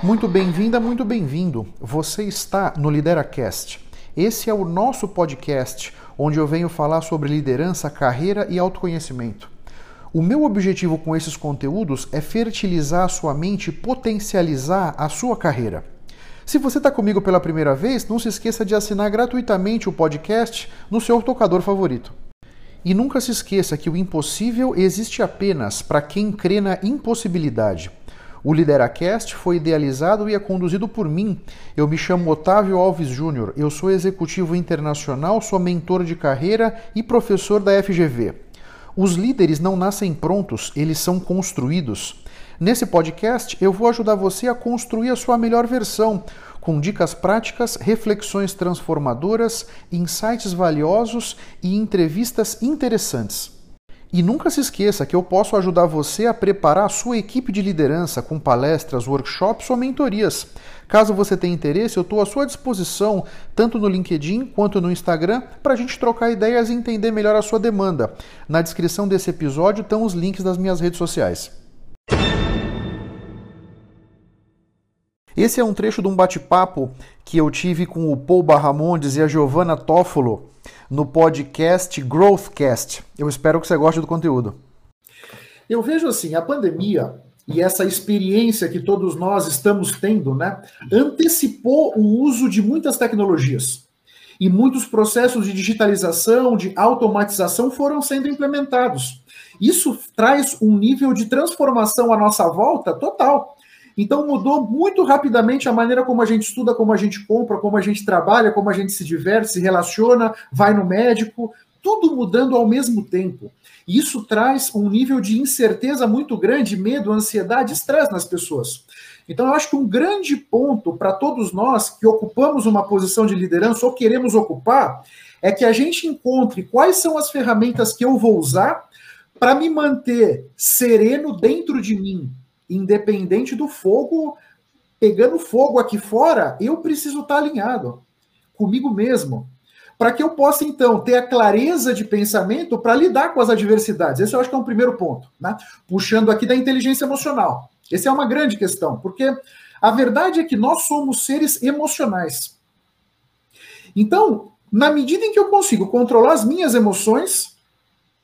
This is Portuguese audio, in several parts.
Muito bem-vinda, muito bem-vindo. Você está no LideraCast. Esse é o nosso podcast onde eu venho falar sobre liderança, carreira e autoconhecimento. O meu objetivo com esses conteúdos é fertilizar a sua mente e potencializar a sua carreira. Se você está comigo pela primeira vez, não se esqueça de assinar gratuitamente o podcast no seu tocador favorito. E nunca se esqueça que o impossível existe apenas para quem crê na impossibilidade. O Lideracast foi idealizado e é conduzido por mim. Eu me chamo Otávio Alves Júnior, eu sou executivo internacional, sou mentor de carreira e professor da FGV. Os líderes não nascem prontos, eles são construídos. Nesse podcast, eu vou ajudar você a construir a sua melhor versão, com dicas práticas, reflexões transformadoras, insights valiosos e entrevistas interessantes. E nunca se esqueça que eu posso ajudar você a preparar a sua equipe de liderança com palestras, workshops ou mentorias. Caso você tenha interesse, eu estou à sua disposição, tanto no LinkedIn quanto no Instagram, para a gente trocar ideias e entender melhor a sua demanda. Na descrição desse episódio estão os links das minhas redes sociais. Esse é um trecho de um bate-papo que eu tive com o Paul Barramondes e a Giovanna Toffolo no podcast Growthcast. Eu espero que você goste do conteúdo. Eu vejo assim, a pandemia e essa experiência que todos nós estamos tendo, né, antecipou o uso de muitas tecnologias. E muitos processos de digitalização, de automatização foram sendo implementados. Isso traz um nível de transformação à nossa volta total. Então mudou muito rapidamente a maneira como a gente estuda, como a gente compra, como a gente trabalha, como a gente se diverte, se relaciona, vai no médico, tudo mudando ao mesmo tempo. E isso traz um nível de incerteza muito grande, medo, ansiedade, estresse nas pessoas. Então eu acho que um grande ponto para todos nós que ocupamos uma posição de liderança ou queremos ocupar é que a gente encontre quais são as ferramentas que eu vou usar para me manter sereno dentro de mim, independente do fogo pegando fogo aqui fora, eu preciso estar alinhado comigo mesmo, para que eu possa então ter a clareza de pensamento para lidar com as adversidades. Esse eu acho que é um primeiro ponto, né? Puxando aqui da inteligência emocional. Essa é uma grande questão, porque a verdade é que nós somos seres emocionais. Então, na medida em que eu consigo controlar as minhas emoções,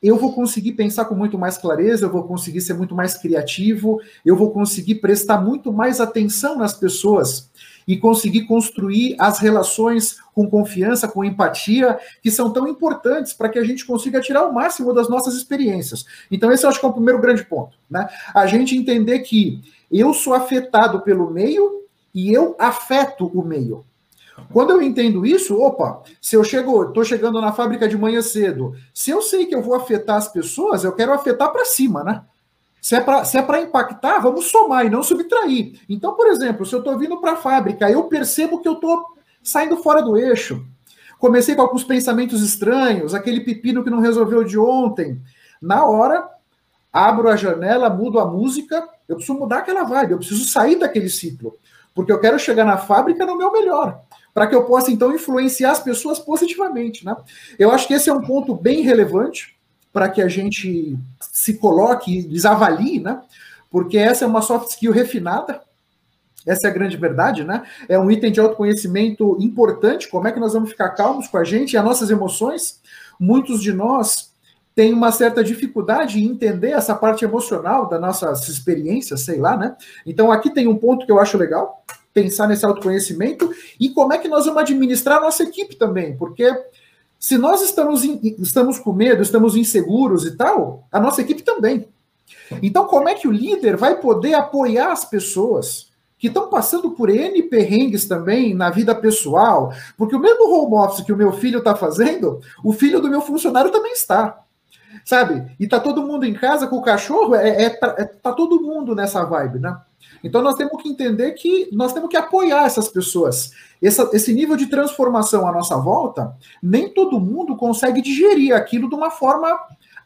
eu vou conseguir pensar com muito mais clareza, eu vou conseguir ser muito mais criativo, eu vou conseguir prestar muito mais atenção nas pessoas e conseguir construir as relações com confiança, com empatia, que são tão importantes para que a gente consiga tirar o máximo das nossas experiências. Então, esse eu acho que é o primeiro grande ponto. Né? A gente entender que eu sou afetado pelo meio e eu afeto o meio. Quando eu entendo isso, opa, se eu chego, estou chegando na fábrica de manhã cedo, se eu sei que eu vou afetar as pessoas, eu quero afetar para cima, né? Se é para é impactar, vamos somar e não subtrair. Então, por exemplo, se eu estou vindo para a fábrica, eu percebo que eu estou saindo fora do eixo. Comecei com alguns pensamentos estranhos, aquele pepino que não resolveu de ontem. Na hora, abro a janela, mudo a música, eu preciso mudar aquela vibe, eu preciso sair daquele ciclo. Porque eu quero chegar na fábrica no meu melhor para que eu possa então influenciar as pessoas positivamente, né? Eu acho que esse é um ponto bem relevante para que a gente se coloque, desavalie, né? Porque essa é uma soft skill refinada, essa é a grande verdade, né? É um item de autoconhecimento importante. Como é que nós vamos ficar calmos com a gente e as nossas emoções? Muitos de nós têm uma certa dificuldade em entender essa parte emocional das nossas experiências, sei lá, né? Então aqui tem um ponto que eu acho legal, pensar nesse autoconhecimento e como é que nós vamos administrar a nossa equipe também, porque se nós estamos, in, estamos com medo, estamos inseguros e tal, a nossa equipe também. Então, como é que o líder vai poder apoiar as pessoas que estão passando por N perrengues também na vida pessoal? Porque o mesmo home office que o meu filho está fazendo, o filho do meu funcionário também está. Sabe? E tá todo mundo em casa com o cachorro, é, é, é tá todo mundo nessa vibe, né? Então nós temos que entender que nós temos que apoiar essas pessoas. Essa, esse nível de transformação à nossa volta, nem todo mundo consegue digerir aquilo de uma forma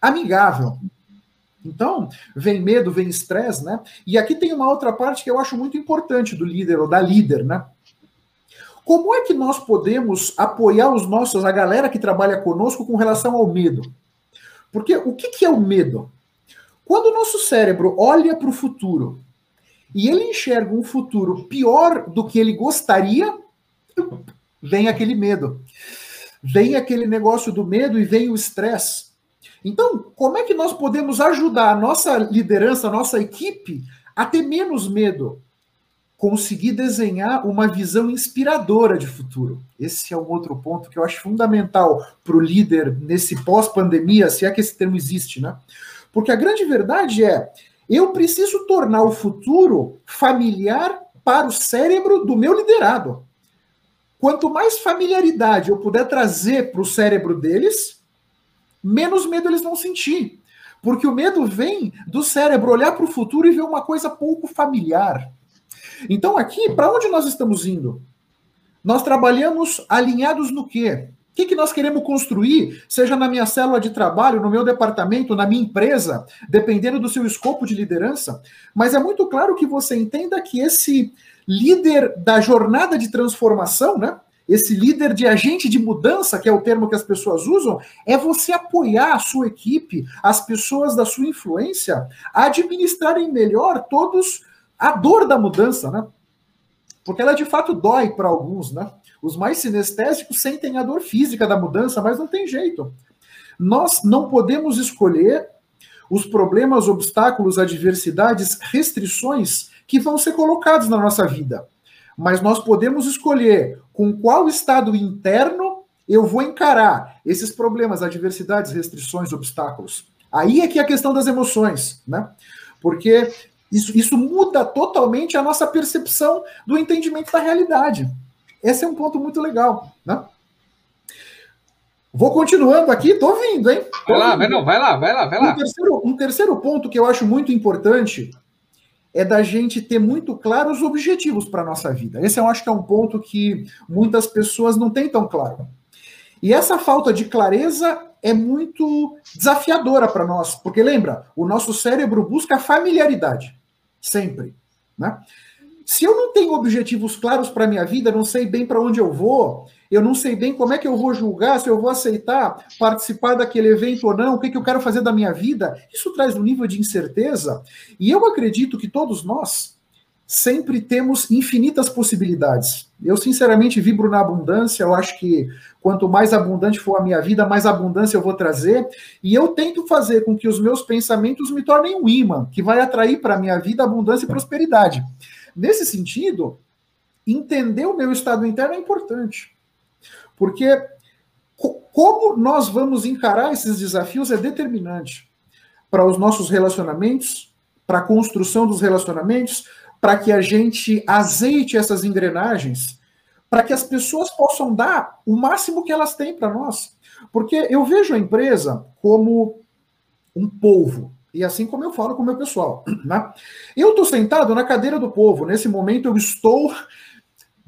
amigável. Então, vem medo, vem estresse, né? E aqui tem uma outra parte que eu acho muito importante do líder ou da líder, né? Como é que nós podemos apoiar os nossos, a galera que trabalha conosco com relação ao medo? Porque o que, que é o medo? Quando o nosso cérebro olha para o futuro e ele enxerga um futuro pior do que ele gostaria, vem aquele medo. Vem aquele negócio do medo e vem o estresse. Então, como é que nós podemos ajudar a nossa liderança, a nossa equipe a ter menos medo? Conseguir desenhar uma visão inspiradora de futuro. Esse é um outro ponto que eu acho fundamental para o líder nesse pós-pandemia, se é que esse termo existe, né? Porque a grande verdade é: eu preciso tornar o futuro familiar para o cérebro do meu liderado. Quanto mais familiaridade eu puder trazer para o cérebro deles, menos medo eles vão sentir. Porque o medo vem do cérebro olhar para o futuro e ver uma coisa pouco familiar. Então, aqui, para onde nós estamos indo? Nós trabalhamos alinhados no quê? Que, que nós queremos construir, seja na minha célula de trabalho, no meu departamento, na minha empresa, dependendo do seu escopo de liderança. Mas é muito claro que você entenda que esse líder da jornada de transformação, né? Esse líder de agente de mudança, que é o termo que as pessoas usam, é você apoiar a sua equipe, as pessoas da sua influência, a administrarem melhor todos a dor da mudança, né? Porque ela de fato dói para alguns, né? Os mais sinestésicos sentem a dor física da mudança, mas não tem jeito. Nós não podemos escolher os problemas, obstáculos, adversidades, restrições que vão ser colocados na nossa vida. Mas nós podemos escolher com qual estado interno eu vou encarar esses problemas, adversidades, restrições, obstáculos. Aí é que é a questão das emoções, né? Porque isso, isso muda totalmente a nossa percepção do entendimento da realidade. Esse é um ponto muito legal, né? Vou continuando aqui, tô vindo, hein? Tô vai lá, vai, não, vai lá, vai lá, vai lá. Um terceiro, um terceiro ponto que eu acho muito importante é da gente ter muito claro os objetivos para a nossa vida. Esse eu acho que é um ponto que muitas pessoas não têm tão claro. E essa falta de clareza é muito desafiadora para nós, porque lembra, o nosso cérebro busca familiaridade, sempre. Né? Se eu não tenho objetivos claros para a minha vida, não sei bem para onde eu vou, eu não sei bem como é que eu vou julgar, se eu vou aceitar participar daquele evento ou não, o que, que eu quero fazer da minha vida, isso traz um nível de incerteza. E eu acredito que todos nós sempre temos infinitas possibilidades. Eu, sinceramente, vibro na abundância. Eu acho que quanto mais abundante for a minha vida, mais abundância eu vou trazer. E eu tento fazer com que os meus pensamentos me tornem um imã, que vai atrair para a minha vida abundância e prosperidade. Nesse sentido, entender o meu estado interno é importante. Porque como nós vamos encarar esses desafios é determinante para os nossos relacionamentos, para a construção dos relacionamentos, para que a gente azeite essas engrenagens, para que as pessoas possam dar o máximo que elas têm para nós. Porque eu vejo a empresa como um povo, e assim como eu falo com o meu pessoal. Né? Eu estou sentado na cadeira do povo, nesse momento eu estou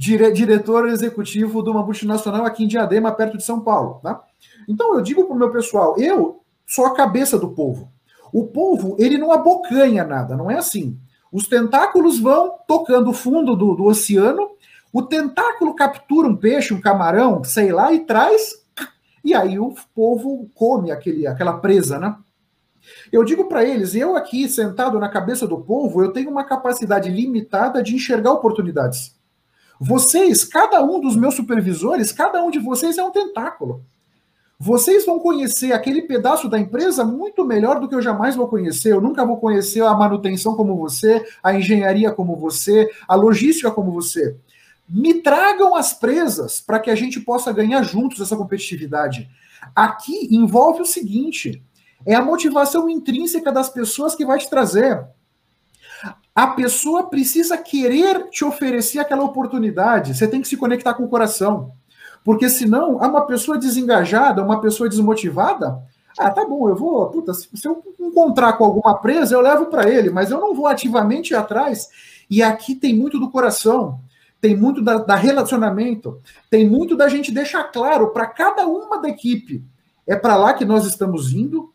dire, diretor executivo de uma multinacional aqui em Diadema, perto de São Paulo. Tá? Então eu digo para o meu pessoal, eu sou a cabeça do povo. O povo, ele não abocanha nada, não é assim. Os tentáculos vão tocando o fundo do, do oceano, o tentáculo captura um peixe, um camarão, sei lá, e traz, e aí o povo come aquele, aquela presa, né? Eu digo para eles, eu aqui sentado na cabeça do povo, eu tenho uma capacidade limitada de enxergar oportunidades. Vocês, cada um dos meus supervisores, cada um de vocês é um tentáculo. Vocês vão conhecer aquele pedaço da empresa muito melhor do que eu jamais vou conhecer. Eu nunca vou conhecer a manutenção como você, a engenharia como você, a logística como você. Me tragam as presas para que a gente possa ganhar juntos essa competitividade. Aqui envolve o seguinte: é a motivação intrínseca das pessoas que vai te trazer a pessoa precisa querer te oferecer aquela oportunidade. Você tem que se conectar com o coração. Porque senão, uma pessoa desengajada, uma pessoa desmotivada, ah, tá bom, eu vou, puta, se eu encontrar com alguma presa, eu levo para ele, mas eu não vou ativamente ir atrás. E aqui tem muito do coração, tem muito da, da relacionamento, tem muito da gente deixar claro para cada uma da equipe. É para lá que nós estamos indo,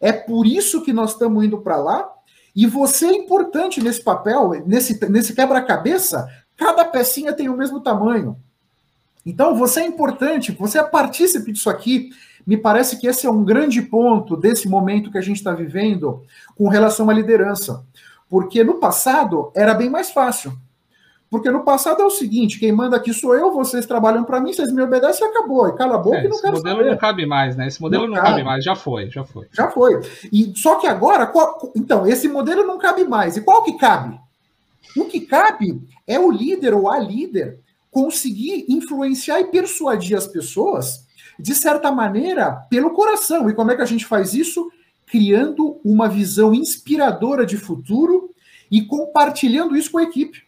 é por isso que nós estamos indo para lá, e você é importante nesse papel, nesse, nesse quebra-cabeça, cada pecinha tem o mesmo tamanho. Então, você é importante, você é partícipe disso aqui. Me parece que esse é um grande ponto desse momento que a gente está vivendo com relação à liderança. Porque no passado era bem mais fácil. Porque no passado é o seguinte: quem manda aqui sou eu, vocês trabalham para mim, vocês me obedecem e acabou. E cala a boca é, e não quero Esse modelo saber. não cabe mais, né? Esse modelo não, não cabe. mais, já foi, já foi. Já foi. E só que agora, qual, então, esse modelo não cabe mais. E qual que cabe? O que cabe é o líder ou a líder conseguir influenciar e persuadir as pessoas, de certa maneira, pelo coração. E como é que a gente faz isso? Criando uma visão inspiradora de futuro e compartilhando isso com a equipe.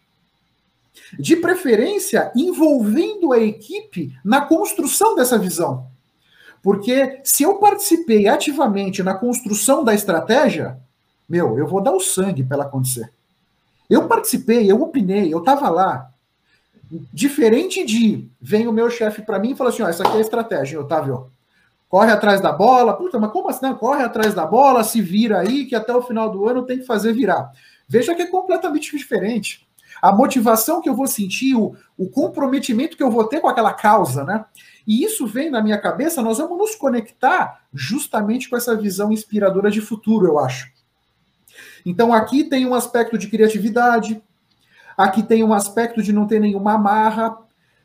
De preferência, envolvendo a equipe na construção dessa visão. Porque se eu participei ativamente na construção da estratégia, meu, eu vou dar o sangue para ela acontecer. Eu participei, eu opinei, eu estava lá. Diferente de vem o meu chefe para mim e fala assim: ó, essa aqui é estratégia, Otávio. Corre atrás da bola. Puta, mas como assim? Não, corre atrás da bola, se vira aí, que até o final do ano tem que fazer virar. Veja que é completamente diferente. A motivação que eu vou sentir, o, o comprometimento que eu vou ter com aquela causa, né? E isso vem na minha cabeça, nós vamos nos conectar justamente com essa visão inspiradora de futuro, eu acho. Então aqui tem um aspecto de criatividade, Aqui tem um aspecto de não ter nenhuma amarra,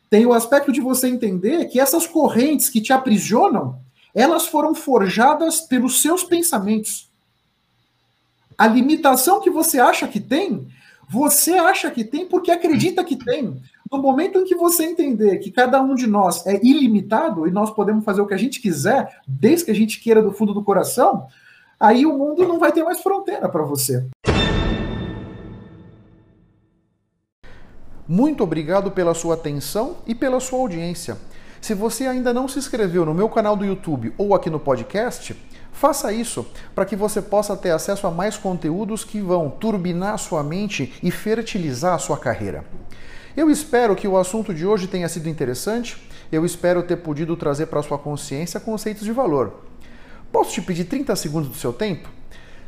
tem o aspecto de você entender que essas correntes que te aprisionam, elas foram forjadas pelos seus pensamentos. A limitação que você acha que tem, você acha que tem porque acredita que tem. No momento em que você entender que cada um de nós é ilimitado e nós podemos fazer o que a gente quiser, desde que a gente queira do fundo do coração, aí o mundo não vai ter mais fronteira para você. Muito obrigado pela sua atenção e pela sua audiência. Se você ainda não se inscreveu no meu canal do YouTube ou aqui no podcast, faça isso para que você possa ter acesso a mais conteúdos que vão turbinar sua mente e fertilizar sua carreira. Eu espero que o assunto de hoje tenha sido interessante. Eu espero ter podido trazer para sua consciência conceitos de valor. Posso te pedir 30 segundos do seu tempo?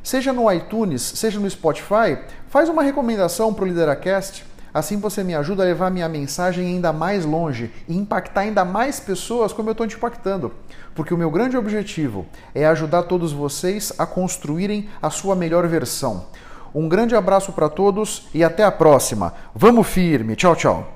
Seja no iTunes, seja no Spotify, faz uma recomendação para o Lideracast Assim você me ajuda a levar minha mensagem ainda mais longe e impactar ainda mais pessoas como eu estou te impactando. Porque o meu grande objetivo é ajudar todos vocês a construírem a sua melhor versão. Um grande abraço para todos e até a próxima. Vamos firme. Tchau, tchau.